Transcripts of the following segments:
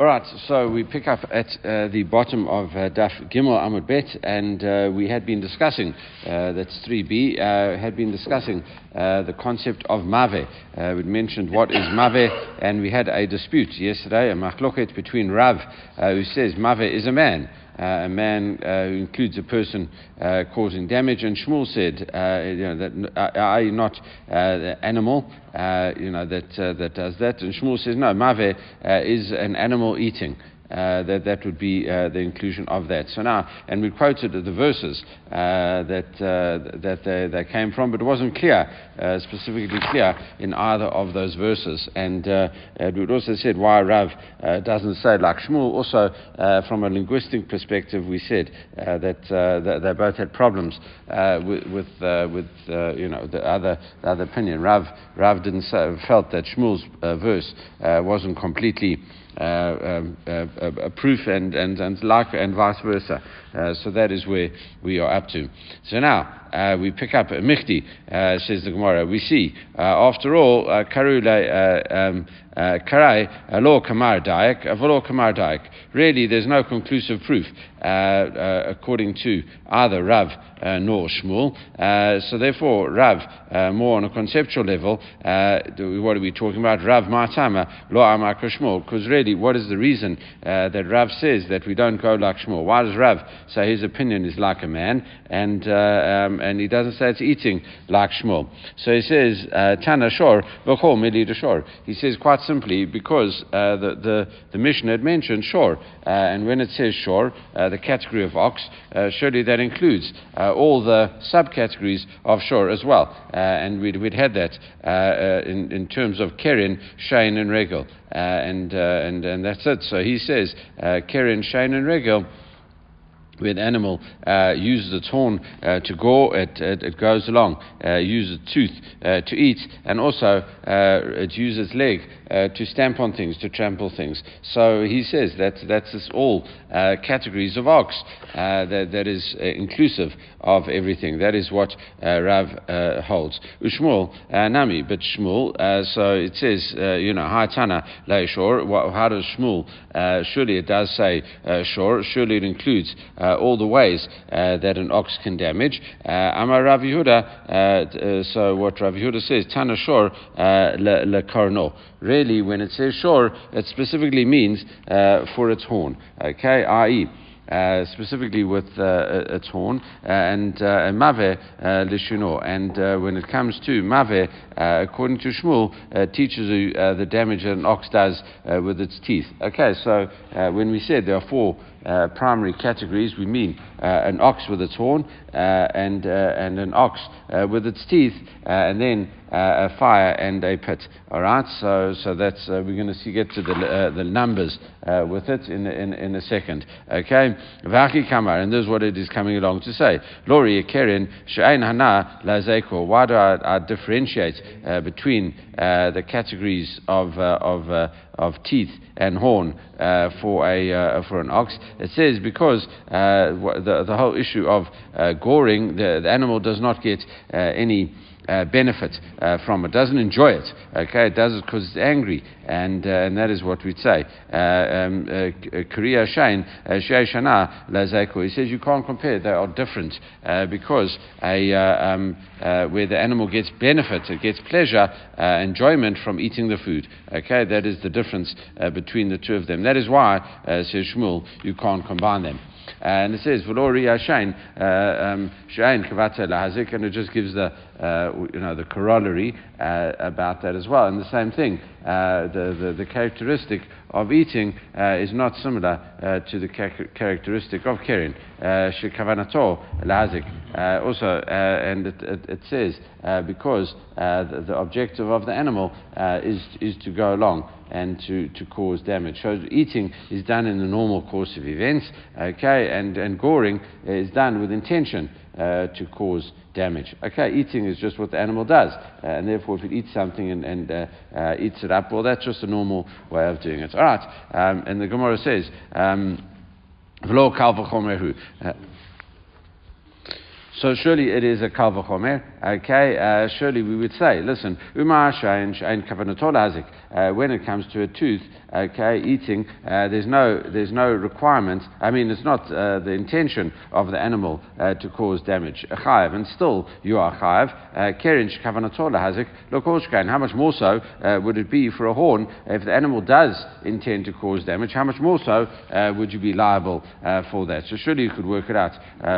All right, so we pick up at uh, the bottom of uh, Daf Gimel Amud Bet, and uh, we had been discussing, uh, that's 3b, uh, had been discussing uh, the concept of Mave. we mentioned what is Mave, and we had a dispute yesterday, a machloket between Rav, who says Mave is a man. Uh, a man uh, who includes a person uh, causing damage. And Shmuel said, you know, that are you not the animal, you know, that that does that? And Shmuel says, no, mave is an animal eating uh, that that would be uh, the inclusion of that. So now, and we quoted the verses uh, that uh, that they, they, came from, but it wasn't clear, uh, specifically clear in either of those verses. And uh, we also said why Rav doesn't say like Shmuel. Also, from a linguistic perspective, we said that, that, they both had problems with with, with you know the other the other opinion. Rav Rav didn't say, felt that Shmuel's verse wasn't completely. Uh, um, uh, uh, proof and, and, and like and vice versa. Uh, so that is where we are up to. So now uh, we pick up uh, Michti, uh, says the Gemara. We see, uh, after all, uh, Karule um, Karai, law Kamar Dayak, Avalo Kamar Dayak. Really, there's no conclusive proof, according to either Rav nor Shmuel. so therefore, Rav, more on a conceptual level, what are we talking about? Rav Matama, Lo Amar. Because really, what is the reason that Rav says that we don't go like Shmuel? Why does Rav say his opinion is like a man? And um, and he doesn't say it's eating like Shmuel. So he says, uh, Tana Shor, V'chol Shor. He says quite simply because uh, the, the, the mission had mentioned Shor, uh, and when it says Shor, uh, the category of ox, uh, surely that includes all the subcategories of Shor as well. and we'd, we'd had that in, in terms of Keren, Shane, and Regel. and, and, and that's it. So he says, Keren, Shane, and Regel where animal uh, uses its horn uh, to gore, it, it, it goes along, uh, uses its tooth uh, to eat, and also uh, it uses its leg uh, to stamp on things, to trample things. So he says that that's all categories of ox that, that is inclusive of everything. That is what Rav holds. Ushmul Nami, but Shmuel, so it says, you know, Haitana Leishor, how does Shmuel, surely it does say Shor, surely it includes uh, Uh, all the ways uh, that an ox can damage. Uh, Amar Rav Yehuda, uh, uh, so what Rav Yehuda says, Tana Shor le, Karno. Really, when it says Shor, it specifically means for its horn, okay, i.e., uh, specifically with uh, its horn, uh, and uh, mave lishuno. And when it comes to mave, according to Shmuel, teaches you the damage that an ox does with its teeth. Okay, so when we said there are four uh, primary categories, we mean uh, an ox with its horn uh, and, uh, and an ox uh, with its teeth, and then a fire and a pit. All right, so, so that's, we're going to get to the, the numbers with it in, in, in a second. Okay, Vaki Kamar, and this is what it is coming along to say. Lori Kerin, Sha'ain Hana Lazeko. Why do I, I differentiate between the categories of, of of teeth and horn uh, for, a, uh, for an ox. It says because uh, the, the whole issue of uh, goring, the, the animal does not get uh, any uh, benefit uh, from it, doesn't enjoy it. Okay, it does it because it's angry, and uh, and that is what we'd say. Uh, um, uh, Korea Shain Shana. He says you can't compare; they are different because a um, where the animal gets benefit, it gets pleasure, enjoyment from eating the food. Okay, that is the difference between the two of them. That is why, says Shmuel, you can't combine them. And it says, V'lori Yashain, um, Shain Kavata Lahazik, and it just gives the, uh, you know, the corollary uh, about that as well. And the same thing, uh, the, the, characteristic of eating uh, is not similar uh, to the characteristic of caring. Uh, Shekavanato Lahazik. Also, and it, it, it says, because the, the, objective of the animal is, is to go along and to, to cause damage. So eating is done in the normal course of events, okay, and, and goring is done with intention uh, to cause damage. Okay, eating is just what the animal does, uh, and therefore if it eats something and, and uh, uh eats it up, well, that's just a normal way of doing it. All right, um, and the Gemara says, um, So surely it is a kal v'chomer. Okay, uh, surely we would say, listen, umar kavanatol. Uh, when it comes to a tooth, okay, eating, uh, there's no there's no requirement. I mean, it's not uh, the intention of the animal uh, to cause damage. A chayav, and still you are chayav. Uh, Kerin kavanatol hazik lokoshkain. How much more so would it be for a horn if the animal does intend to cause damage? How much more so would you be liable for that? So surely you could work it out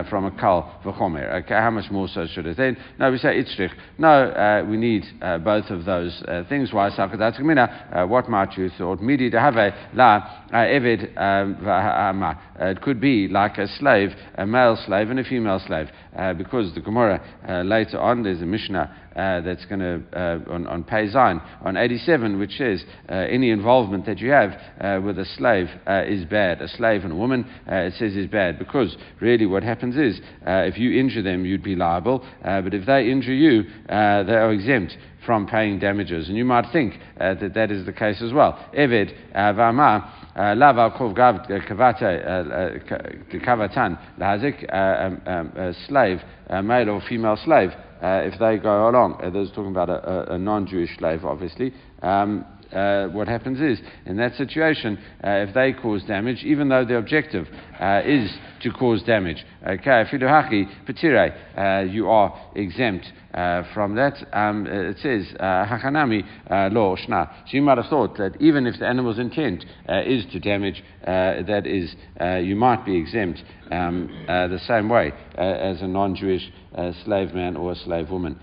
from a kal v'chomer. Okay, how much more so should it? Then no, we say itzrich. No, uh, we need uh, both of those uh, things. Why sakadat uh, What might you thought? Midi to have la uh, evid um, It could be like a slave, a male slave and a female slave, uh, because the Gemara later on there's a Mishnah uh, that's going to, uh, on, on Pei Zayin, on 87, which says uh, any involvement that you have uh, with a slave uh, is bad. A slave and a woman, uh, it says, is bad because really what happens is if you injure them, you'd be liable, but if they injure you, they are exempt from paying damages. And you might think uh, that that is the case as well. Eved v'ama Uh, lava kov uh, uh, kavatan lahazik um, um, a slave, a male or female slave uh, if they go along. Uh, there's talking about a non-Jewish slave, obviously. Um, uh, what happens is, in that situation, uh, if they cause damage, even though the objective uh, is to cause damage, okay, filuhaki petire, uh, you are exempt uh, from that. Um, it says, hachanami lo shna. So you might have thought that even if the animal's intent is to damage, that is, you might be exempt um, the same way as a non-Jewish slave man or a slave woman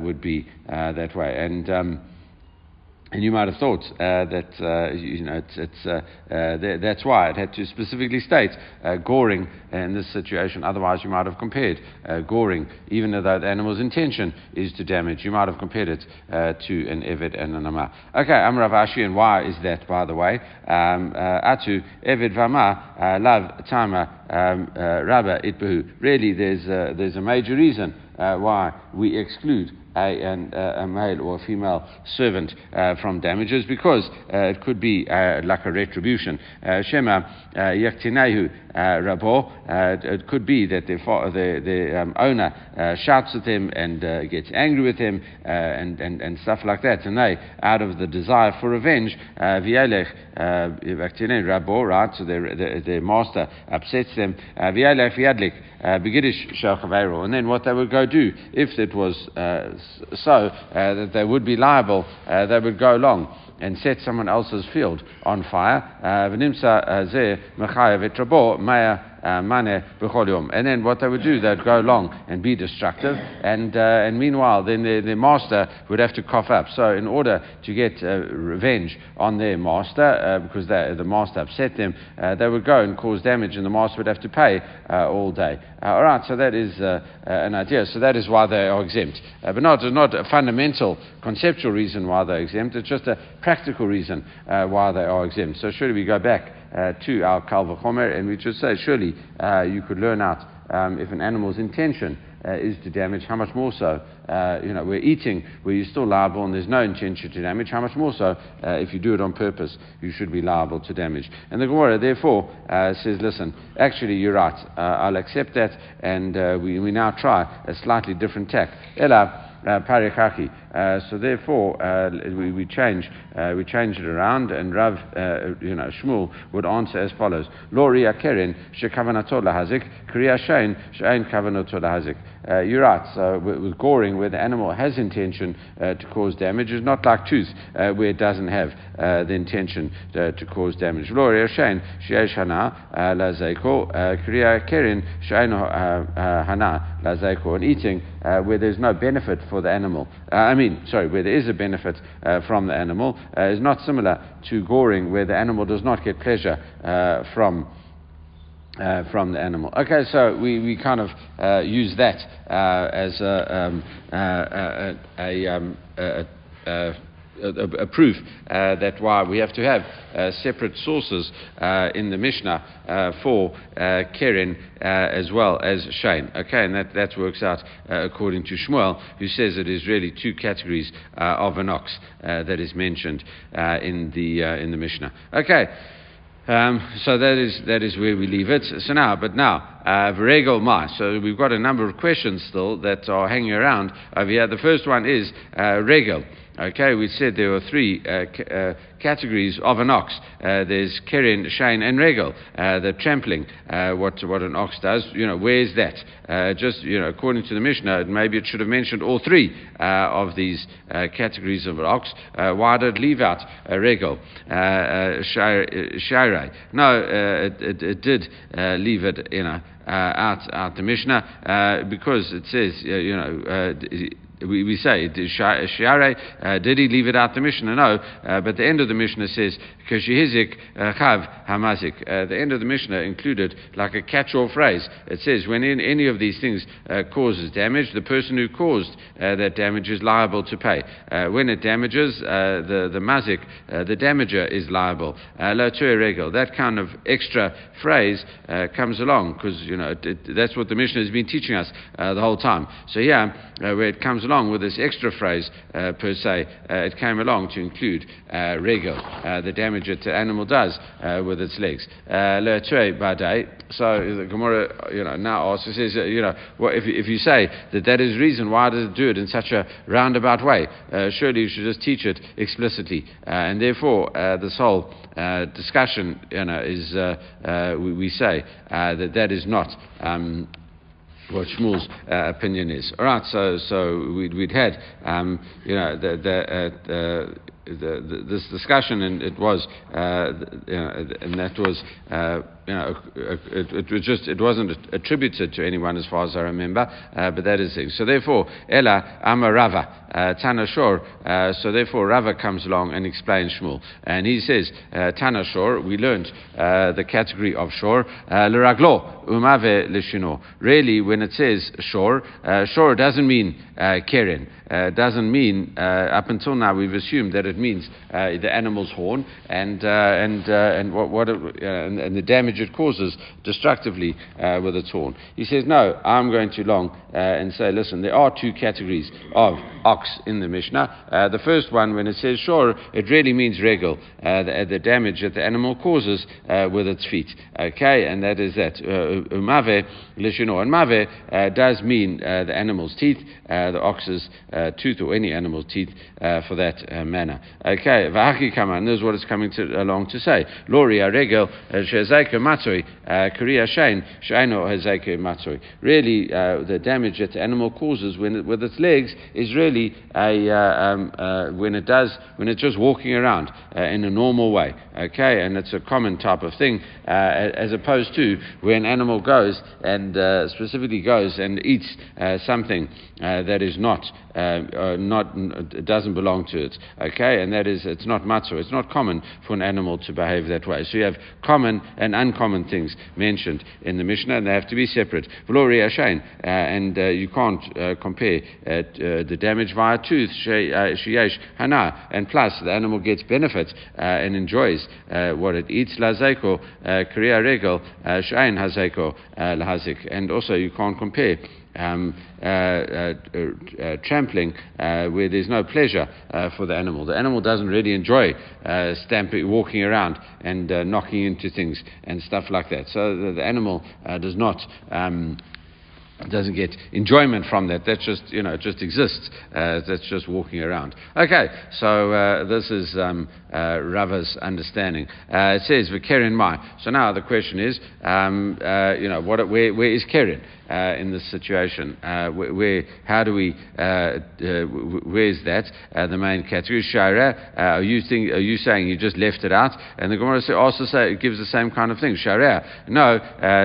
would be that way. And um, and you might have thought uh, that uh, you know it's, it's uh, uh th- that's why it had to specifically state uh, goring in this situation. Otherwise, you might have compared uh, goring, even though the animal's intention is to damage. You might have compared it to an eved and an ama. Okay, I'm Rav Ashi, and why is that, by the way? Um, atu eved vama lav tama um, rabba itbehu. Really, there's there's a major reason why we exclude a, an, a male or female servant uh, from damages because uh, it could be uh, like a retribution. Uh, Shema yaktinehu rabo. It could be that the, the, the um, owner shouts at him and gets angry with him and, and, and stuff like that. And they, out of the desire for revenge, vielech rabo, right? So their, their, their master upsets them. Vielech viadlik begiddish and then what they would go do if it was uh, so uh, that they would be liable, uh, they would go along and set someone else's field on fire. Uh, b'chol And then what they would do, they'd go along and be destructive, and, uh, and meanwhile, then their, their master would have to cough up. So, in order to get uh, revenge on their master, uh, because the master upset them, uh, they would go and cause damage, and the master would have to pay uh, all day. all right, so that is an idea. So that is why they are exempt, but not not a fundamental conceptual reason why they're exempt. It's just a practical reason why they are exempt. So should we go back to our Kal V'chomer, and we just say, surely uh, you could learn out um, if an animal's intention uh, is to damage, how much more so, uh, you know, we're eating where you're still liable and there's no intention to damage, how much more so uh, if you do it on purpose, you should be liable to damage. And the Gemara, therefore, uh, says, listen, actually, you're right, I'll accept that, and we, we now try a slightly different tack. Ella, uh. Uh, so therefore, uh, we, we change uh, we change it around, and Rav, uh, you know, Shmuel would answer as follows: Lo ria kerin shekavanato lahazik, kriya shein shein kavanato lahazik. Uh, you're right. So with, with, goring, where the animal has intention to cause damage, is not like tooth, where it doesn't have the intention to, cause damage. Gloria shein sheish hana lazeiko kriya kerin shein hana lazeiko. And eating where there's no benefit for the animal. I mean, sorry, where there is a benefit from the animal is not similar to goring, where the animal does not get pleasure from uh, from the animal. Okay, so we, we kind of uh, use that uh, as a, um, uh, uh, a, um, a, a, proof uh, that why we have to have uh, separate sources uh, in the Mishnah uh, for Keren as well as Shane. Okay, and that, that works out according to Shmuel, who says it is really two categories of an ox that is mentioned in, the, in the Mishnah. Okay. Um, so that is, that is where we leave it. So now, but now, uh, Vregel Ma. So we've got a number of questions still that are hanging around over here. The first one is uh. Okay, we said there were three uh, c- uh, categories of an ox. Uh, there's Keren, Shane, and Regel. Uh, the trampling, uh, what, what an ox does, you know, where's that? Uh, just, you know, according to the Mishnah, maybe it should have mentioned all three of these categories of an ox. Why did it leave out uh, Shire? No, it, it, it, did leave it, you know, Uh, out, out the Mishnah uh, because it says, uh, you know, we, we say, Shiare, uh, did he leave it out the Mishnah? No, uh, but the end of the Mishnah says, Kashihizik uh, Chav Hamazik. Uh, the end of the Mishnah included like a catch all phrase. It says, when in, any of these things uh, causes damage, the person who caused uh, that damage is liable to pay. when it damages, the, the mazik, the damager, is liable. La regel. That kind of extra phrase comes along because, you know, it, it, that's what the Mishnah has been teaching us the whole time. So, yeah, where it comes along with this extra phrase uh, per se, uh, it came along to include uh, regel, uh, the damage that animal does with its legs. Uh, so the Gemara, you know, now asks, says, you know, well, if, if you say that that is reason, why does it do it in such a roundabout way? surely you should just teach it explicitly. and therefore, this whole discussion, you know, is, we, we, say that that is not. Um, what Shmuel's uh, opinion is. All right, so so we'd, we'd had um, you know the the, uh, the, the, this discussion, and it was uh, you know, and that was uh, you know, it, it, was just, it wasn't attributed to anyone as far as I remember, uh, but that is it. So therefore, Ella Amarava, uh, Tana Shor, uh, so therefore Rava comes along and explains Shmuel. And he says, uh, Tana Shor, we learned uh, the category of Shor, uh, Leraglo, Umave Lishino. Really, when it says Shor, uh, Shor doesn't mean uh, Keren. Uh, doesn't mean, uh, up until now, we've assumed that it means uh, the animal's horn and, uh, and, uh, and, what, what it, and, and, the damage it causes destructively with its horn. He says, No, I'm going too long and say, Listen, there are two categories of ox in the Mishnah. the first one, when it says shor, it really means regel, the, the, damage that the animal causes with its feet. Okay, and that is that. Umave, lishino. And mave does mean the animal's teeth, the ox's uh, tooth or any animal's teeth uh, for that uh, manner. Okay, and this is what it's coming to, along to say. Lori aregel uh, shezeika matzoi uh, kriya shein sheino hezeika matzoi. Really, uh, the damage that the animal causes when it, with its legs is really a um, when it does when it's just walking around in a normal way. Okay, and it's a common type of thing as opposed to where an animal goes and specifically goes and eats something that is not uh, uh, not doesn't belong to it. Okay, and that is it's not matzah. It's not common for an animal to behave that way. So you have common and uncommon things mentioned in the Mishnah, and they have to be separate. V'lo uh, and uh, you can't uh, compare the damage via tooth sheyesh hana, and plus the animal gets benefit and enjoys what it eats. Lazeko kriya regel shein hazeko lahazik, and also you can't compare um, uh, uh, uh, trampling where there's no pleasure for the animal. The animal doesn't really enjoy stamping, walking around and knocking into things and stuff like that. So the, the animal does not. Um, doesn't get enjoyment from that. That just, you know, it just exists. Uh, that's just walking around. Okay, so uh, this is um, uh, Rava's understanding. Uh, it says V'keren mai. So now the question is, um, uh, you know, what, where, where is Keren uh, in this situation? Uh, where, where, how do we, uh, uh, where is that? the main category, Shara. are, you think, are you saying you just left it out? And the Gemara also say, it gives the same kind of thing. Shara. No,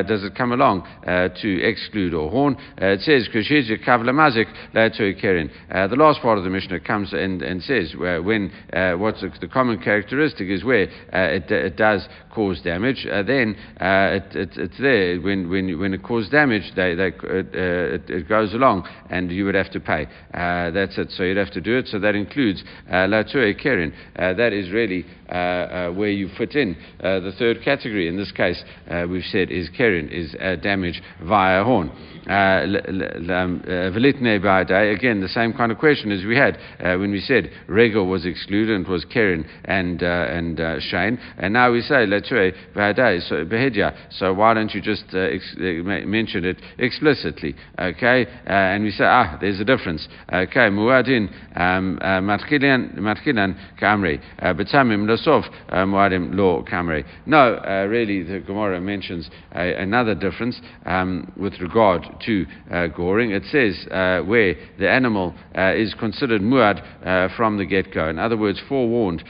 does it come along to exclude or horn? it says, Kashizik Kavla Mazik, Keren. The last part of the Mishnah comes and, and says, when, what's the, the common characteristic is where uh, it, it, does cause damage, uh, then uh, it, it, it's there. When, when, when it causes damage, they, they, it, uh, it, goes along and you would have to pay. Uh, that's it. So you'd have to do it. So that includes uh, La Keren. That is really where you fit in the third category. In this case, we've said is Keren, is damage via horn. Um, again, the same kind of question as we had when we said Regel was excluded and was Keren and, uh, and uh, Shane. And now we say, let's say Behedja, So why don't you just uh, ex- uh, mention it explicitly? Okay, uh, and we say, ah, there's a difference. Okay, muadin um, matchilan kamri, betamim losov muadim lo kamri. No, really, the Gemara mentions another difference um, with regard to goring. It says where the animal is considered muad from the get-go. In other words, forewarned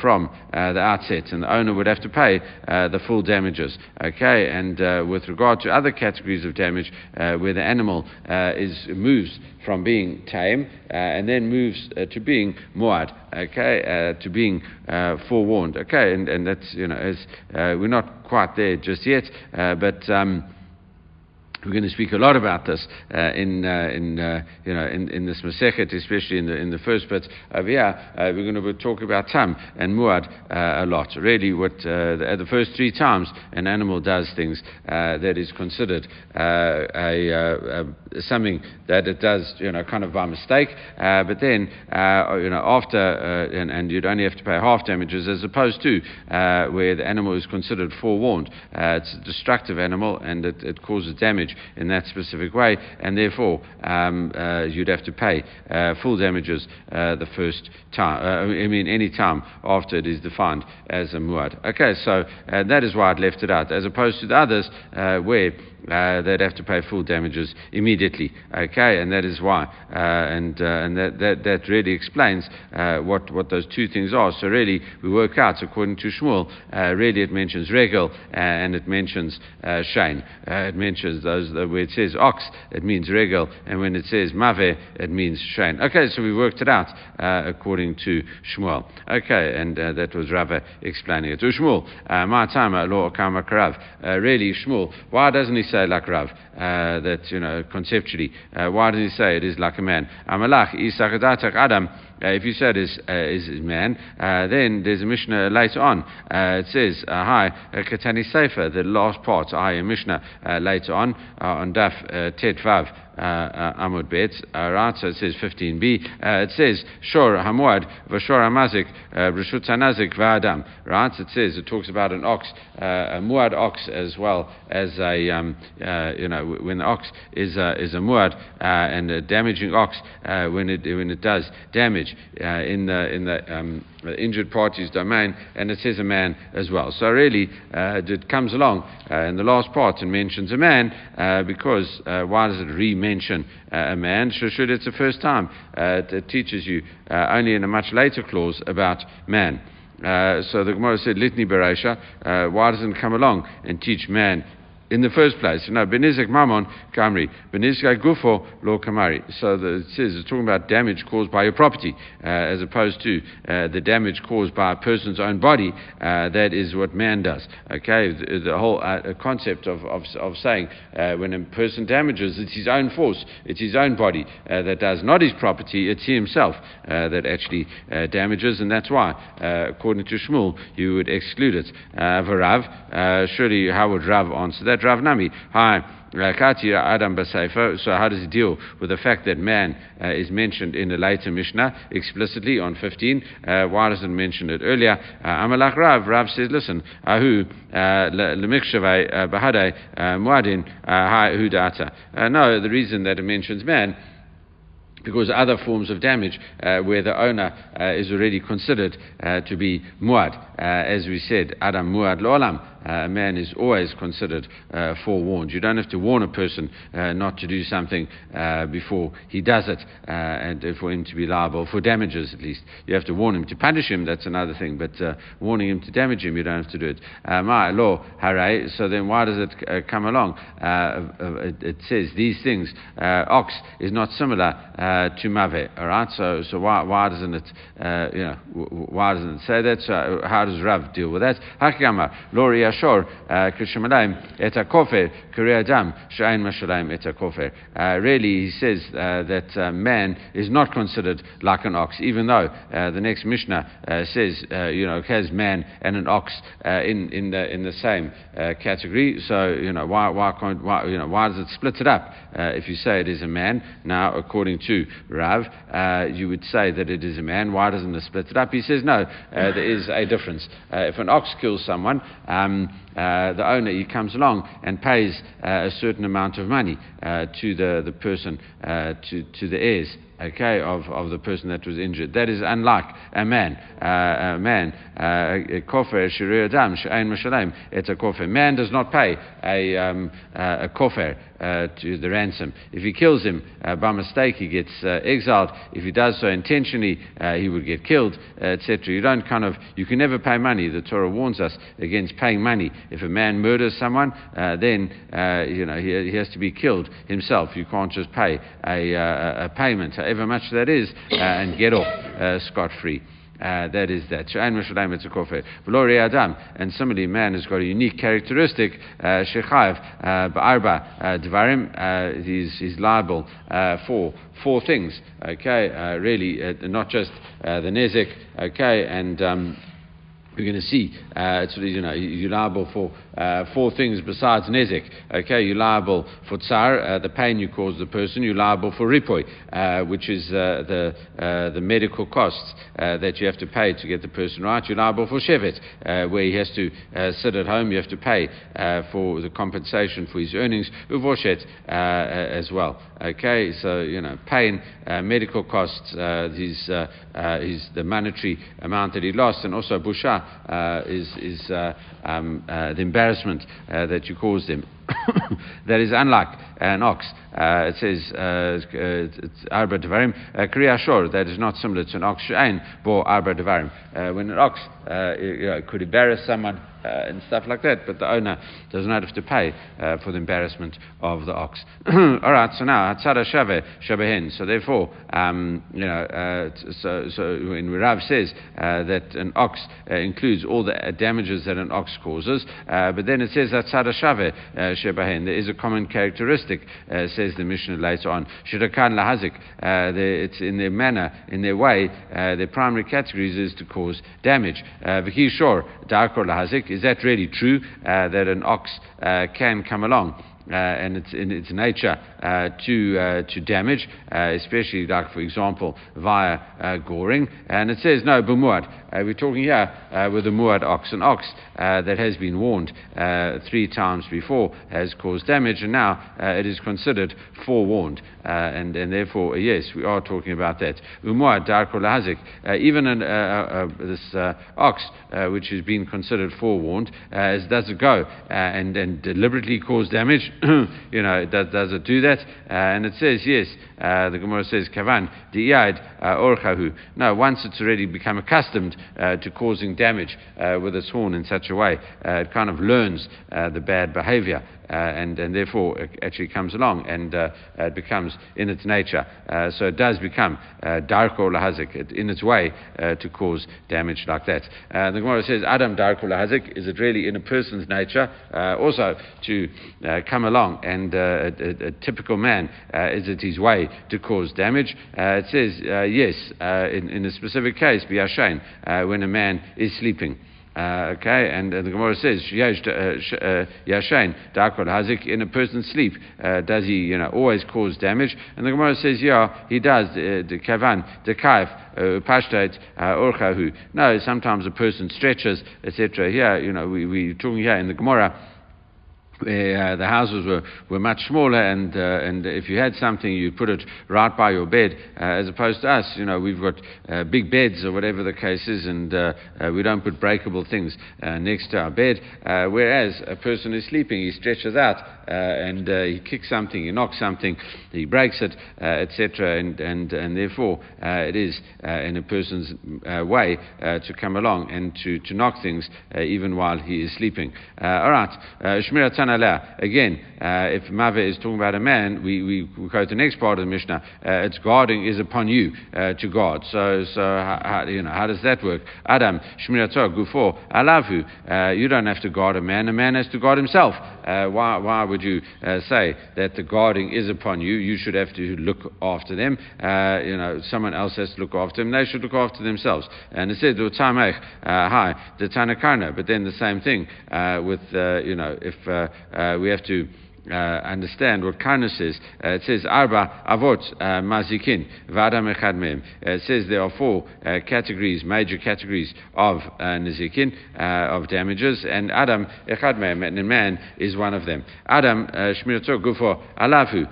from the outset, and the owner would have to pay the full damages. Okay, and uh, with regard to other categories of damage, uh, where the animal uh, is moves from being tame uh, and then moves uh, to being muad, okay, to being forewarned, okay, and, and that's you know as we're not quite there just yet, but. Um, we're going to speak a lot about this uh, in, uh, in, uh, you know, in, in this Masechet, especially in the, in the first bit over here. Uh, we're going to talk about Tam and Muad uh, a lot. Really, what uh, the, the, first three times an animal does things that is considered a, a, something that it does, you know, kind of by mistake. but then, you know, after, and, and, you'd only have to pay half damages as opposed to where the animal is considered forewarned. it's a destructive animal and it, it causes damage in that specific way, and therefore um, uh, you'd have to pay uh, full damages uh, the first time. Uh, I mean, any time after it is defined as a muad. Okay, so uh, that is why I'd left it out, as opposed to the others where uh, they'd have to pay full damages immediately. Okay, and that is why, uh, and uh, and that, that that really explains uh, what what those two things are. So really, we work out according to Shmuel. Uh, really, it mentions regel uh, and it mentions shane. it mentions those where it says ox, it means regel, and when it says mave, it means shane. Okay, so we worked it out according to Shmuel. Okay, and that was Rava explaining it. So Shmuel, my time, law kama Really, Shmuel, why doesn't he say say like Rav, uh, that, you know, conceptually, uh, why does he say it is like a man? Amalach, Adam. Uh, if you said is uh, is man, uh, then there's a Mishnah later on. Uh, it says, uh, "Hi, Katani Sefer," the last part. I a Mishnah later on on Daf Tet Vav Amud Bet, right? So it says 15b. Uh, it says Shor Hamwad Vashor Hamazik Rishut Hanazik Va'adam. Right? It says it talks about an ox, a muad ox as well as a um, you know when the ox is is a muad and a damaging ox when it when it does damage in the in the um, injured party's domain, and it says a man as well. So really, it comes along in the last part and mentions a man because why does it re mention uh, a man. Should it's the first time uh, it teaches you uh, only in a much later clause about man. Uh, so the Gemara said, Litni Beresha, uh, why doesn't it come along and teach man in the first place. You know, Benizek Mammon Kamri, Benizek Gufo Lo Kamari. So the, it says it's talking about damage caused by your property, uh, as opposed to uh, the damage caused by a person's own body. Uh, that is what man does. Okay, the, the whole uh, concept of, of, of saying uh, when a person damages, it's his own force, it's his own body uh, that does, not his property, it's he himself that actually damages, and that's why, according to Shmuel, you would exclude it. Varav, surely how would Rav answer that? Rav Nami. Hi. Adam So how does he deal with the fact that man uh, is mentioned in the later Mishnah explicitly on 15? Uh, why doesn't mention it earlier? Uh, Amalach Rav. Rav says, listen, Ahu uh, lemikshave uh, bahade muadin Hi hudata. No, the reason that it mentions man because other forms of damage uh, where the owner uh, is already considered uh, to be muad. as we said, Adam muad lo'olam a man is always considered uh, forewarned. You don't have to warn a person uh, not to do something uh, before he does it, uh, and for him to be liable for damages at least. You have to warn him to punish him. That's another thing. But uh, warning him to damage him, you don't have to do it. Uh, my law. So then, why does it come along? It, it, says these things. ox is not similar to mave. All right. So so why why doesn't it you know why doesn't it say that? So how does Rav deal with that? Hakama, Loria Ashor, uh, Krishamalem, et kofer, Adam, Shain Mashalim, et kofer. Uh, really, he says uh, that uh, man is not considered like an ox, even though uh, the next Mishnah uh, says, you know, has man and an ox in, in, the, in the same category. So, you know, why, why, can't, why, you know, why does it split it up if you say it is a man? Now, according to Rav, you would say that it is a man. Why doesn't it split it up? He says, no, there is a difference. if an ox kills someone, um, uh, the owner he comes along and pays uh, a certain amount of money uh, to the, the person, uh, to, to the heirs okay, of, of the person that was injured. That is unlike a man. Uh, a man, kofer shirir adam she'ain mashalem. It's a kofer. Man does not pay a, um, uh, a kofer uh, to the ransom. If he kills him uh, by mistake, he gets uh, exiled. If he does so intentionally, uh, he would get killed, etc. You don't kind of, you can never pay money. The Torah warns us against paying money. If a man murders someone, then you know he, he, has to be killed himself. You can't just pay a, a payment however much that is, uh, and get off uh, scot free. Uh, that is that. And similarly, man has got a unique characteristic. Uh, Shechayev uh, ba'arba dvarim. He's, he's liable for four things. Okay, really, not just the nezek. Okay, and um, we're going to see, uh, you know, you're liable for uh, four things besides nezek. Okay, you're liable for tsar, uh, the pain you cause the person. You're liable for ripoy, uh, which is uh, the uh, the medical costs uh, that you have to pay to get the person right. You're liable for shevet, uh, where he has to sit at home. You have to pay for the compensation for his earnings. Uvoshet as well. Okay, so you know, pain, medical costs, his his the monetary amount that he lost, and also busha is, is um, the embarrassment Uh, that you caused him. that is unlike an ox. Uh, it says uh, arba devarim kriya shor. That is not similar to an ox shein bo arba devarim. When an ox you know, could embarrass someone uh, and stuff like that, but the owner does not have to pay uh, for the embarrassment of the ox. All right, so now Hatzara Shave Shabehen. So therefore, um, you know, uh, so, so when Rav says uh, that an ox uh, includes all the damages that an ox causes, uh, but then it says Hatzara Shave There is a common characteristic, says the Mishnah later on. Shirakan Lahazik. It's in their manner, in their way, their primary categories is to cause damage. V'ki Shor Darkor Lahazik is that really true uh, that an ox uh, can come along? Uh, and it's in its nature uh, to, uh, to damage, uh, especially like, for example, via uh, goring. And it says, no, b'muad. Uh, we're talking here with a muad ox. An ox uh, that has been warned uh, three times before has caused damage, and now uh, it is considered forewarned. and, and therefore, yes, we are talking about that. Umuad. Even an, this ox, which has been considered forewarned, does it go and, and deliberately cause damage? you know, does, does it do that? Uh, and it says, yes, uh, the Gemara says, Kavan, di'ad uh, orchahu. No, once it's already become accustomed uh, to causing damage uh, with its horn in such a way, it kind of learns the bad behavior. Uh, and, and therefore it actually comes along and uh, it becomes in its nature. Uh, so it does become uh, darko lahazik in its way uh, to cause damage like that. Uh, the Gemara says, Adam darko lahazik, is it really in a person's nature also to come along and a, a, a, typical man, is it his way to cause damage? it says, yes, in, in a specific case, be ashain, when a man is sleeping. Uh, okay, and uh, the Gemara says, Yashain, Dakot Hazik, in a person's sleep, uh, does he, you know, always cause damage? And the Gemara says, yeah, he does, the Kavan, the Kaif, Pashtait, Orchahu. No, sometimes a person stretches, etc. Here, you know, we, we're talking here in the Gemara uh, the houses were, were much smaller, and, uh, and if you had something, you put it right by your bed, uh, as opposed to us. You know, we've got uh, big beds or whatever the case is, and uh, uh, we don't put breakable things next to our bed. whereas a person is sleeping, he stretches out and he kicks something, he knocks something, he breaks it, etc., and, and, and therefore it is in a person's way to come along and to, to knock things even while he is sleeping. all right, Shmirat Again, uh, if Mave is talking about a man, we, we, we to the next part of the Mishnah. Uh, its guarding is upon you uh, to guard. So, so how, you know, how does that work? Adam, Shmiratzah, Gufo, Alavu. Uh, you don't have to guard a man, a man has to guard himself. Uh, why, why would you uh, say that the guarding is upon you? You should have to look after them. you know, someone else has to look after them. They should look after themselves. And it said, hi, the Tanakarna. But then the same thing with, you know, if Uh, we have to uh, understand what kindness is. Uh, it says arba avot uh, mazikin v'adam echad. Uh, it says there are four uh, categories, major categories of uh, nazikin of damages, and adam echad mehem, and man is one of them. Adam shmirato gufo alafu.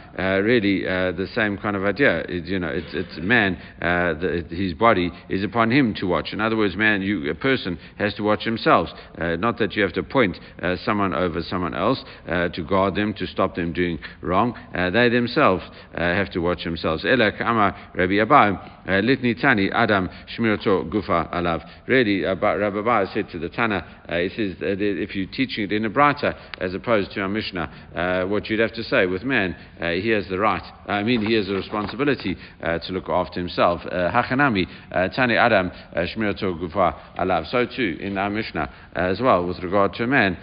Really, the same kind of idea. It, you know, it's, it's man. The, his body is upon him to watch. In other words, man, you a person has to watch themselves. not that you have to point someone over someone else to guard them to to stop them doing wrong. Uh, they themselves uh, have to watch themselves. Elak Amar Rabbi Abaye, uh, Litni Tani Adam Gufa Alav. Really, uh, Rabbi Abaye said to the Tana, uh, he says that if you're teaching it in a brighter as opposed to our Mishnah, uh, what you'd have to say with man, he has the right, I mean, he has the responsibility to look after himself. Hachanami Tani Adam Shmirato Gufa Alav. So too in our Mishnah as well with regard to a man,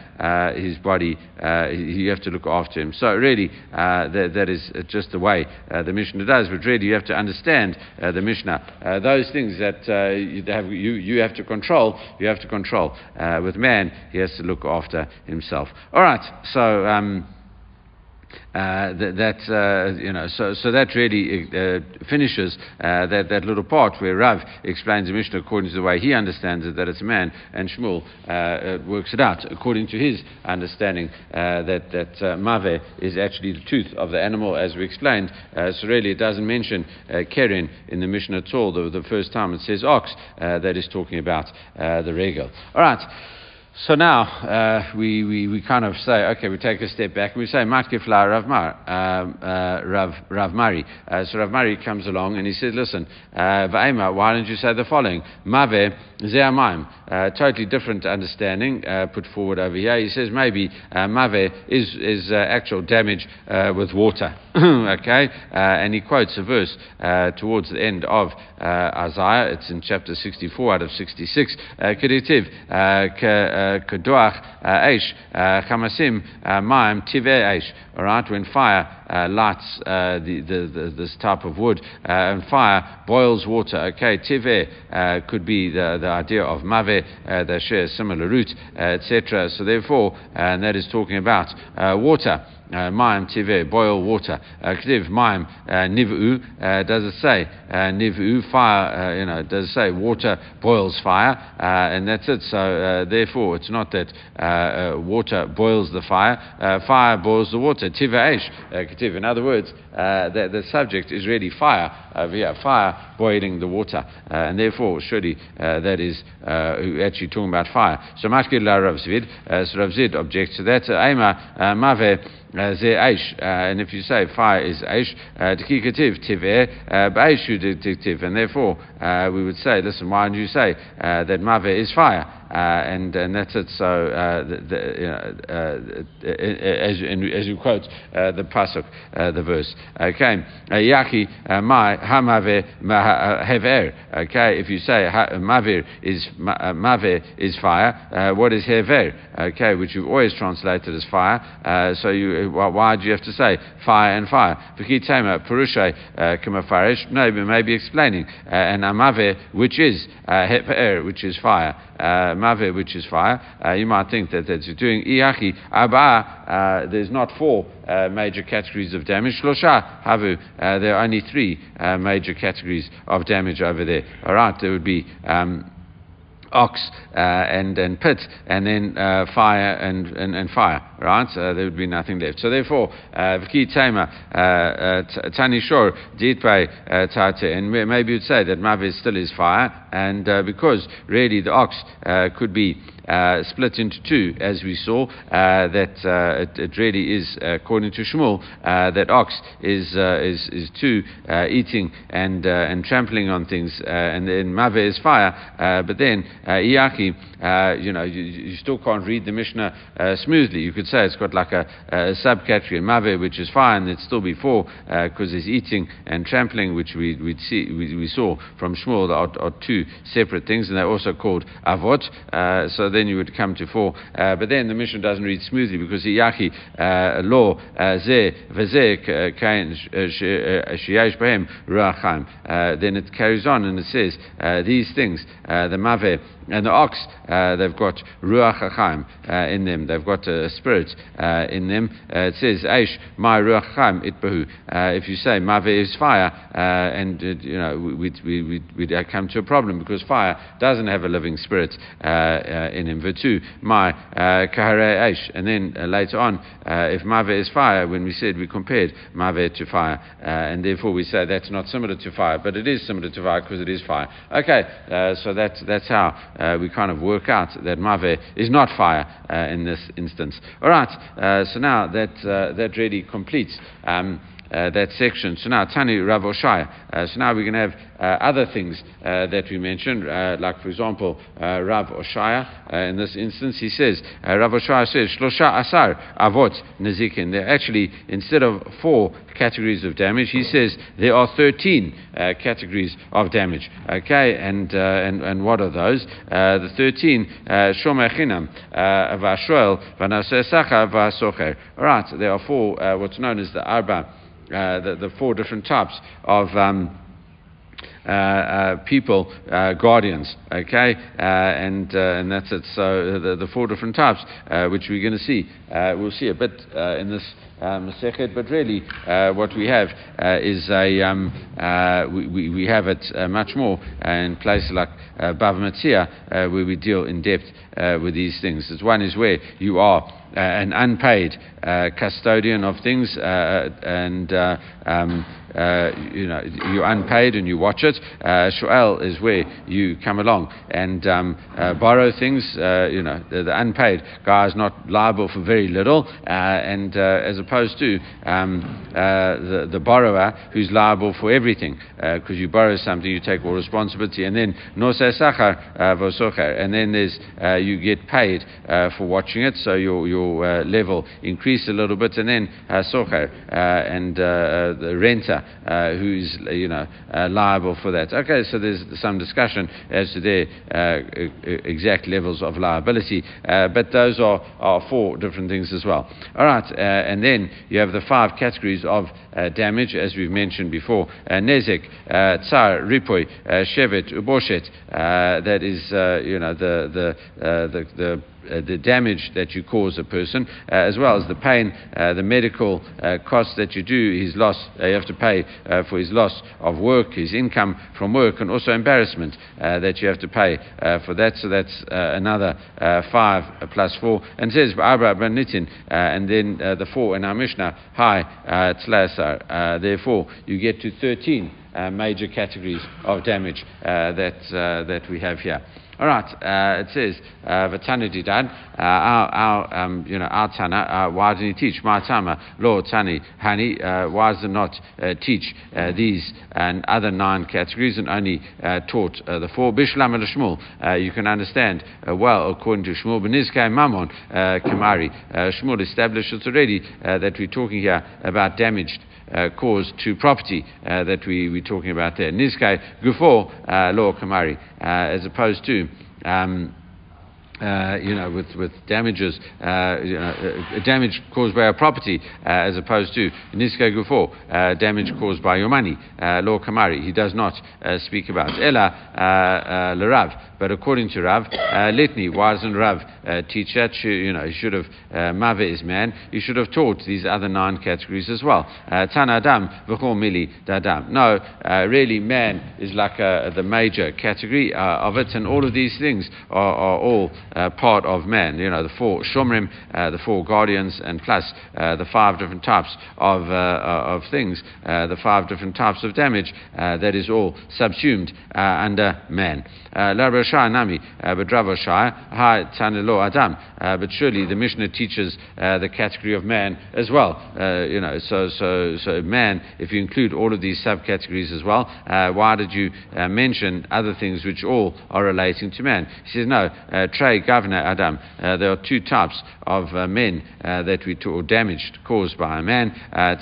his body, you have to look after him. So really, uh, that, that is just the way uh, the Mishnah does. But really, you have to understand uh, the Mishnah. Uh, those things that uh, you, have, you, you have to control, you have to control. Uh, with man, he has to look after himself. All right, so. Um, uh, that, that uh, you know, so, so that really uh, finishes uh, that, that little part where Rav explains the Mishnah according to the way he understands it, that it's a man, and Shmuel uh, works it out according to his understanding that, that Mave is actually the tooth of the animal, as we explained. so really, it doesn't mention Keren in the Mishnah at all. The, the first time it says ox, that is talking about the regal. All right. So now uh, we, we, we kind of say, okay, we take a step back and we say, Matkifla Rav, Mar, um, uh, Rav, Rav Mari. Uh, so Rav Mari comes along and he says, listen, uh, Va'ema, why don't you say the following? Mave Ze'amayim. Uh, totally different understanding uh, put forward over here. He says maybe Mave is, is actual damage with water. okay? and he quotes a verse towards the end of Isaiah. It's in chapter 64 out of 66. Keditiv. Kedoach Eish, Chamasim Maim Tive Eish. All right, when fire uh, lights uh, the, the, the, this type of wood uh, and fire boils water. Okay, tive uh, could be the, the idea of mave, uh, they share a similar root, uh, etc. So therefore, and that is talking about water. Uh, maim tive, boil water. Uh, Ktiv maim uh, nivu. Does it say nivu fire? You know, does it say water boils fire? and that's it. So therefore, it's not that water boils the fire. fire boils the water. Tiv aish. In other words, uh, the, the, subject is really fire over fire boiling the water, uh, and therefore surely uh, that is uh, actually talking about fire. So Mashkil Rav Zevid, uh, Rav Zevid objects to that. Uh, Mave. Uh, ze Aish, uh, and if you say fire is Aish, uh, Tekikativ, Tiveh, Baishu Tiv, and therefore we would say, listen, why don't you say that Mave is fire? Uh, and, and that's it. So, uh, the, the, you know, uh, uh as, as you quote uh, the pasuk, uh, the verse. Okay, Yaki my hamave hever. Okay, if you say mavir is mavir is fire, what is hever? Okay, which you've always translated as fire. so you, why do you have to say fire and fire? V'kitema purushay kamafarish. No, maybe explaining and amave, which is hever, which is fire uh, mave, which is fire, uh, you might think that that's doing iachi abba. Uh, there's not four uh, major categories of damage. Shlosha havu. Uh, there are only three major categories of damage over there. All right, there would be. Um, ox uh, and, and pit, and then uh, fire and, and, and, fire, right? So there would be nothing left. So therefore, v'ki tema tani shor ditpay tate, and maybe you'd say that mavis still is fire, and uh, because really the ox uh, could be uh, split into two, as we saw, uh, that uh, it, it, really is, according to Shmuel, uh, that ox is, uh, is, is two eating and, and trampling on things, and then mave is fire, but then iyaki, you know, you, you, still can't read the Mishnah smoothly. You could say it's got like a, a subcategory, mave, which is fire, and it's still before, because it's eating and trampling, which we, we see, we, we saw from Shmuel, are, are, two separate things, and they're also called avot. so then you would come to four. Uh, but then the Mishnah doesn't read smoothly because Yachi uh, law uh, ze veze uh, kain uh, uh, shiyash behem ruachim. Then it carries on and it says these things the mave and the ox, they've got Ruach HaChaim in them, they've got a spirit in them. it says, Aish, my Ruach HaChaim itbahu. if you say Mave is fire, and you know, we'd, we'd, we'd, come to a problem because fire doesn't have a living spirit in him. Vertu, my Kahare Aish. And then later on, if Mave is fire, when we said we compared Mave to fire, and therefore we say that's not similar to fire, but it is similar to fire because it is fire. Okay, so that's, that's how uh, we kind of work out that Mave is not fire uh, in this instance. All right, uh, so now that, uh, that really completes. Um, uh, that section. So now, Tani Rav Oshaya. Uh, so now we're going to have uh, other things uh, that we mentioned, uh, like, for example, uh, Rav Oshaya. Uh, in this instance, he says, Rav Oshaya says, Shlosha Asar Avot Nezikin. There actually, instead of four categories of damage, he says there are 13 categories of damage. Okay, and, and, and what are those? the 13, Shomer Chinam, Vashoel, Vanaseh Sacha, Vasocher. All right, there are four, what's known as the Arba. Uh, the, the, four different types of um, uh, uh, people, uh, guardians, okay, uh, and uh, and that's it. So the, the four different types, which we're going to see, we'll see a bit in this Masechet, but really what we have is a um, we, we, have it much more in places like uh, Bava Metzia, where we deal in depth with these things. As one is where you are uh, an unpaid uh, custodian of things, uh, and um, you know you're unpaid and you watch it. Uh, Shu'el is where you come along and um, borrow things. you know the, the, unpaid guy is not liable for very little, and as opposed to um, the, the borrower who's liable for everything. Because you borrow something, you take all responsibility, and then nosei sachar v'socher, and then there's you get paid for watching it, so your uh, level increase a little bit, and then uh, socher uh, and uh, the renter who's you know liable for that. Okay, so there's some discussion as to their exact levels of liability, but those are, are four different things as well. All right, and then you have the five categories of uh, damage, as we've mentioned before: uh, nezek, uh, tsar, ripoy, shevet, uboshet. that is, you know, the the the, the uh, the damage that you cause a person, uh, as well as the pain, uh, the medical uh, costs that you do, his loss, uh, you have to pay uh, for his loss of work, his income from work, and also embarrassment uh, that you have to pay uh, for that. So that's another five plus four. And says, and then the four in our Mishnah, hi, tzlasar. therefore, you get to 13 major categories of damage that, that we have here. All right, uh, it says, uh, Vatana Didan, uh, our, our um, you know, our Tana, uh, why didn't he teach? My Tama, Tani, Hani, uh, why does it not uh, teach these and other nine categories and only taught the four? Bishlam and Shmuel, you can understand well according to Shmuel, Benizkai Mammon, Kamari. Shmuel established it already that we're talking here about damaged uh, cause to property uh, that we, we're talking about there. Nizkai Gufo uh, Law Kamari, as opposed to. Um, uh, you know, with, with damages, uh, you know, uh, damage caused by our property, uh, as opposed to Niska Gufo, uh, damage caused by your money. Uh, Law Kamari, he does not speak about. Ella Larav, but according to Rav, Litni, why doesn't Rav teach that? You know, he should have, Mave is man, he should have taught these other nine categories as well. Tana Adam, V'chol Mili Dadam. No, really, man is like the major category of it, and all of these things are, are all Uh, part of man. You know, the four shomrim, uh, the four guardians, and plus uh, the five different types of, of things, the five different types of damage. that is all subsumed under man. But surely the Mishnah teaches the category of man as well. you know, so so so man. If you include all of these subcategories as well, why did you mention other things which all are relating to man? He says no. Trey gavne Adam. Uh, there are two types of uh, men uh, that we or damaged caused by a man.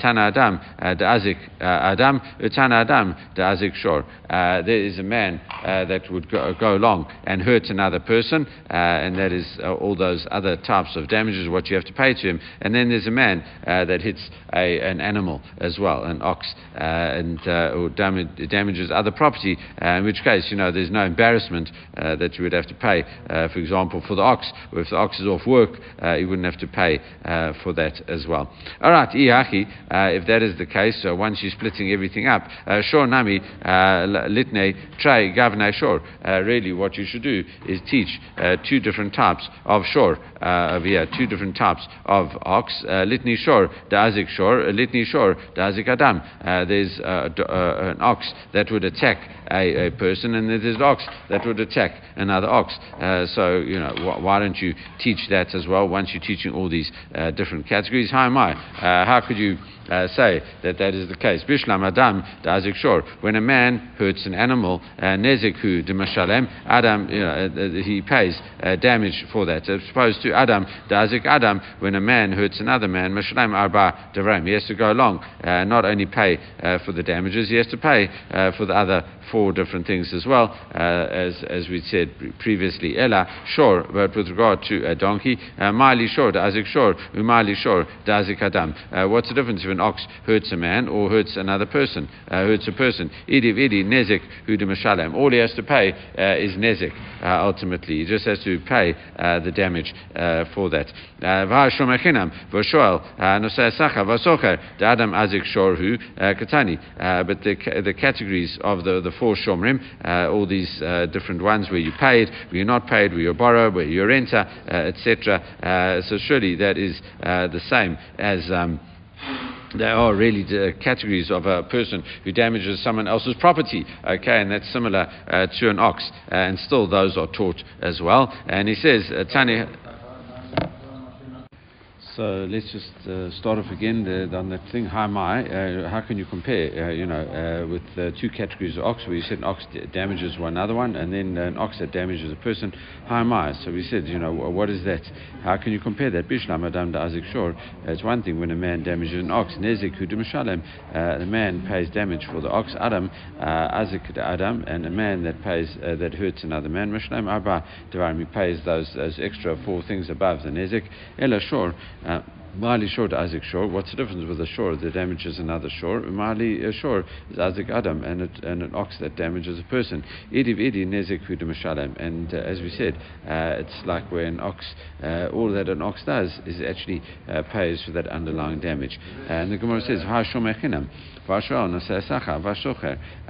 Tana Adam, Da'azik Adam, Tana Adam, Da'azik Shor. There is a man that would go, go along and hurt another person, and that is all those other types of damages, what you have to pay to him. And then there's a man that hits a, an animal as well, an ox, uh, and uh, or damage, damages other property, uh, in which case, you know, there's no embarrassment that you would have to pay, for example, for the ox. If the ox is off work, uh, you wouldn't have to pay uh, for that as well. All right, iachi, uh, if that is the case, so once you're splitting everything up, shor nami litne tray gavne shor. Really, what you should do is teach two different types of shor over here, two different types of ox. Litni shor, da'azik shor, litni shor, da'azik adam. there's uh, uh, an ox that would attack a, a, person, and there's an ox that would attack another ox. Uh, so, you know, wh- why don't you teach that as well once you're teaching all these uh, different categories? How am I? Uh, how could you uh, say that that is the case. Bishlam Adam Dazik Shor. When a man hurts an animal, uh, Nezikhu de Mashalem, Adam, you know, uh, he pays uh, damage for that. As opposed to Adam Dazik Adam, when a man hurts another man, Mashalem Arba Devram. He has to go along, uh, not only pay for the damages, he has to pay for the other four different things as well, as, as we said previously. Ella, sure, but with regard to a donkey, Mali Shor, Dazik Shor, Umali Shor, Dazik Adam. What's the difference if an ox hurts a man or hurts another person, uh, hurts a person. Idi idi nezek hudim All he has to pay uh, is nezik, Uh, ultimately, he just has to pay uh, the damage uh, for that. Shorhu katani. But the the categories of the the four shomrim, all these different ones where you paid, where you're not paid, where you borrow, where you renter, etc. so surely that is the same as. Um, are really the categories of a person who damages someone else's property. Okay, and that's similar uh, to an ox, uh, and still those are taught as well. And he says, uh, Tani. So let's just uh, start off again the, on that thing. How am I? Uh, how can you compare? Uh, you know, uh, with two categories of ox, where you said an ox damages one another one, and then an ox that damages a person. How am I? So we said, you know, what is that? How can you compare that? Bishlam Adam da Azik Shor. It's one thing when a man damages an ox. Nezik Hudim Shalem. The man pays damage for the ox. Adam uh, Azik Adam, and a man that pays uh, that hurts another man. Mishlem Arba Devarim. He pays those those extra four things above the Nezik. Ela Shor. Mali shor Dazik shor. What's the difference with a shor that damages another shor? Mali uh, shor Dazik Adam and, it, and an ox that damages a person. Idiv idi nezek. And uh, as we said, uh, it's like where an ox, uh, all that an ox does is actually uh, pays for that underlying damage. And the Gemara says, Hashom echinam.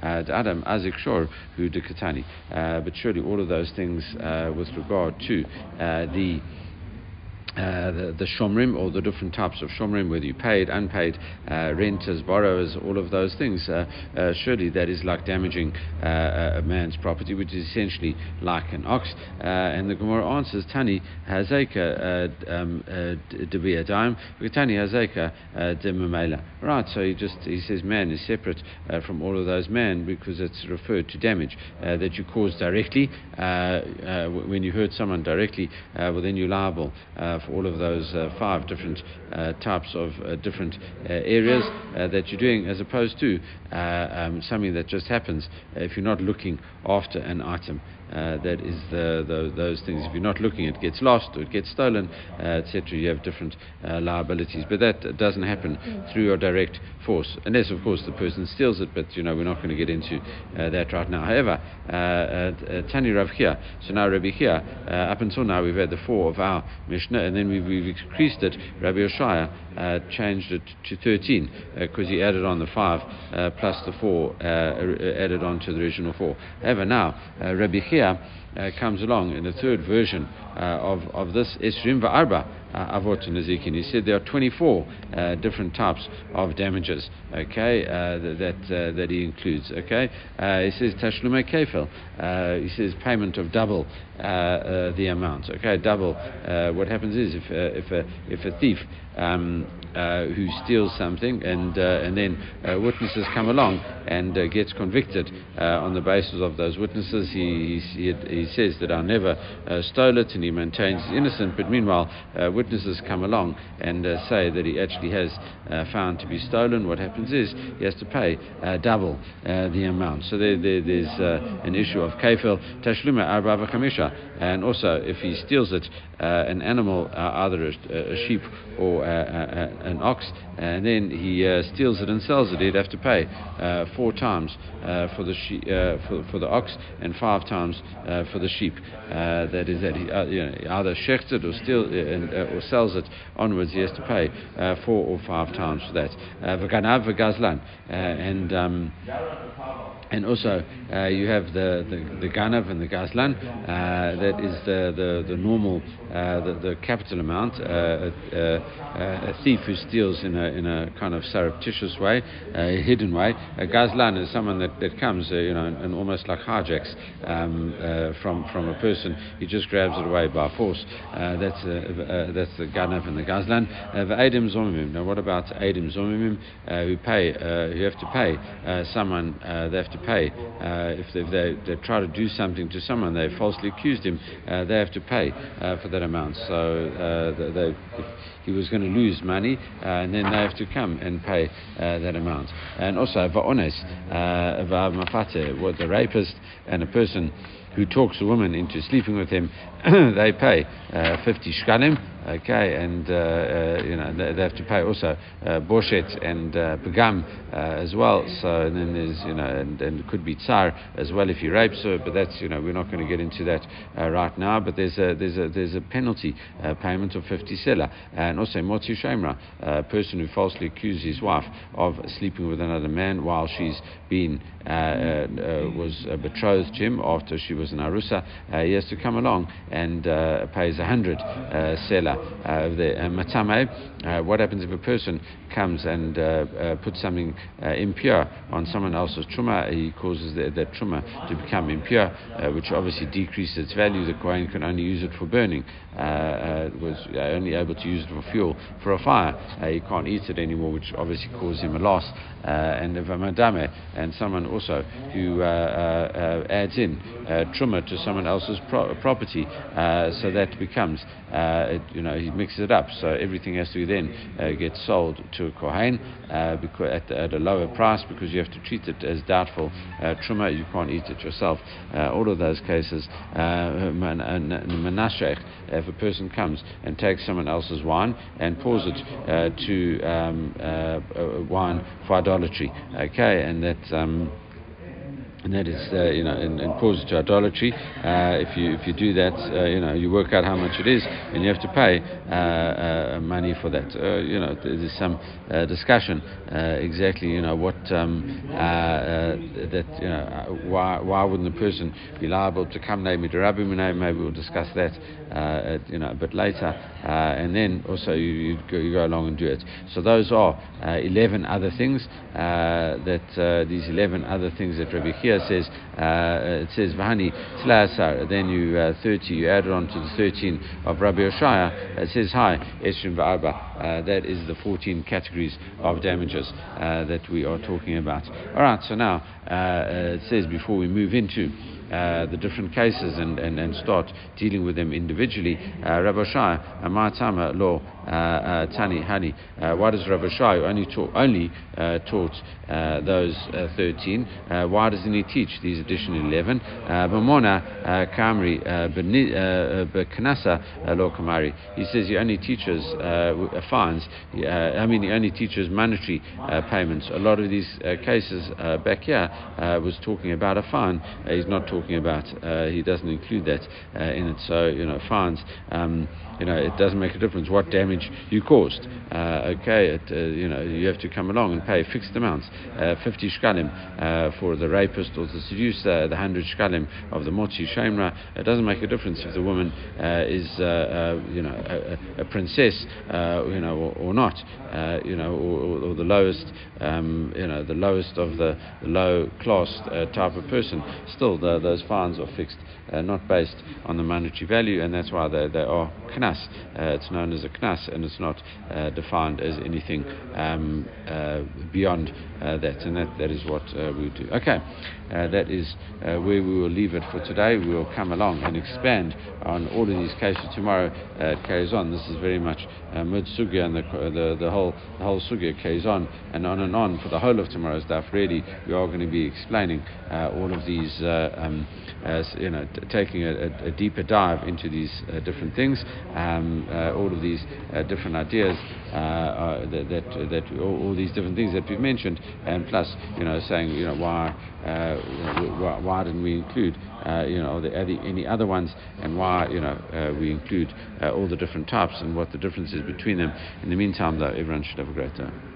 Adam Azik Shor who de Katani. But surely all of those things uh, with regard to the uh, the, shomrim or the different types of shomrim, whether you paid, unpaid, uh, renters, borrowers, all of those things, uh, uh surely that is like damaging uh, a man's property, which is essentially like an ox. and the Gemara answers, Tani hazeka um, debiyadayim, Tani hazeka demamela. Right, so he just he says man is separate from all of those men because it's referred to damage that you cause directly. when you hurt someone directly, well then you're liable for all of those uh, five different uh, types of uh, different areas that you're doing, as opposed to um, something that just happens if you're not looking after an item. Uh, that is the, the, those things. If you're not looking, it gets lost or it gets stolen, uh, etc. You have different uh, liabilities, but that doesn't happen through your direct force, unless of course the person steals it. But you know we're not going to get into uh, that right now. However, uh, uh, Tani Rav Chia, so now Rabbi Chia, up until now we've had the four of our Mishnah, and then we've, we've increased it. Rabbi Oshaya Uh, changed it to 13 uh, because he added on the five uh, plus the four er, added on to the original four. However, now Rabbi Chia uh, comes along in the third version uh, of, of this Esrim Va'arba uh, Avot Nazikin. He said there are 24 uh, different types of damages, okay, that, that he includes, okay. he says Tashlume Kefil, he says payment of double the amount, okay, double. what happens is if, if, a, if a thief um, uh, who steals something, and uh, and then uh, witnesses come along and uh, gets convicted uh, on the basis of those witnesses. He he, he says that I never uh, stole it, and he maintains innocent. But meanwhile, uh, witnesses come along and say that he actually has found to be stolen. What happens is he has to pay double the amount. So there, there, there's an issue of kafel tashluma arba and also if he steals it, an animal, either a, a sheep or an ox, and then he uh, steals it and sells it, he'd have to pay uh, four times uh, for the she- uh, for, for, the ox and five times uh, for the sheep. That is that he you know, either shechts it or steals and, or sells it onwards. He has to pay four or five times for that. V'ganav v'gazlan and. Um, and also, uh, you have the, the, the Ganav and the Gazlan. Uh, that is the, the, the normal, uh, the, the capital amount. Uh, uh, uh, a thief who steals in a, in a kind of surreptitious way, a hidden way. A Gazlan is someone that, that comes, you know, and almost like hijacks um, from, from a person. He just grabs it away by force. that's, that's the Ganav and the Gazlan. the Adim Zomimim. Now, what about Adim Zomimim who pay, who have to pay someone, they have to pay. Uh, if, they, they, they, try to do something to someone, they falsely accused him, uh, they have to pay uh, for that amount. So uh, they, he was going to lose money, uh, and then they have to come and pay that amount. And also, va'ones, va'mafate, what the rapist and a person who talks a woman into sleeping with him, they pay 50 shkalim Okay, and uh, uh, you know they, they, have to pay also uh, boshet and uh, pagam uh, as well. So and then there's you know and, and, it could be tsar as well if he rapes her, but that's you know we're not going to get into that uh, right now. But there's a there's a there's a penalty payment of 50 sela and also motzi shemra, a person who falsely accuses his wife of sleeping with another man while she's been was betrothed to him after she was an arusa. he has to come along and pays a hundred uh, the uh, matame. Uh, what happens if a person comes and uh, uh, puts something uh, impure on someone else's truma? He causes the, that truma to become impure, which obviously decreases its value. The Kohen can only use it for burning. was only able to use it for fuel for a fire. he can't eat it anymore, which obviously causes him a loss. and if a madame and someone also who adds in truma to someone else's pro- property, so that becomes it, you know, he mixes it up. So everything has to then uh, get sold to a kohen uh, because at, at, a lower price because you have to treat it as doubtful uh, truma. You can't eat it yourself. Uh, all of those cases, uh, manashech, if a person comes and takes someone else's wine and pours it uh, to um, wine for idolatry, okay, and that. Um, and that is, uh, you know, and, and causes to idolatry. Uh, if you if you do that, uh, you know, you work out how much it is, and you have to pay uh, uh, money for that. Uh, you know, there's some discussion exactly, you know, what um, that you know, why why wouldn't the person be liable to come name Maybe we'll discuss that, you know, a bit later, and then also you, you, go, you go along and do it. So those are 11 other things that these 11 other things that Rabbi here says uh, it says Vahani Tlasar. Then you uh, 30, you add it on to the 13 of Rabbi Oshaya. It says Hi Eshrim Va'arba. Uh, that is the 14 categories of damages uh, that we are talking about. All right. So now uh, it says before we move into uh, the different cases and, and, and start dealing with them individually. Uh, Rabbi Shai, Tama law, uh, uh, Uh, uh, Tani Hani. Uh, why does Rabbi Shai only uh, taught, only, taught those 13? why doesn't he teach these additional 11? Bamona Kamri Beknasa Law Kamari. He says he only teaches fines, I mean, he only teaches monetary payments. A lot of these cases back here was talking about a fine. he's not talking about, uh, he doesn't include that uh, in it. So, you know, fines, um, you know, it doesn't make a difference what damage damage you caused. Uh, okay, it, uh, you know, you have to come along and pay fixed amounts, uh, 50 shkalim uh, for the rapist or the seducer, the 100 shkalim of the motzi shemra. It doesn't make a difference if the woman uh, is, you know, a, a princess, you know, or, or not, you know, or, or the lowest, um, you know, the lowest of the, the low class type of person. Still, the, those fines are fixed, not based on the monetary value, and that's why they, they are knas. it's known as a knas, and it's not defined as anything um, uh, beyond uh, that, and that, that is what uh, we do. Okay, uh, that is uh, where we will leave it for today. We will come along and expand on all of these cases tomorrow. Uh, it carries on. This is very much uh, mid sugya, and the, the, the, whole the whole sugya carries on and on and on for the whole of tomorrow's daf. Really, we are going to be explaining all of these, um, as, you know, t- taking a, a, deeper dive into these different things, um, all of these different ideas that, that, that all, all these different things that we've mentioned, and plus, you know, saying, you know, why uh, why, why, didn't we include, uh, you know, any other ones, and why, you know, uh, we include all the different types and what the difference is between them. In the meantime, though, everyone should have a great day.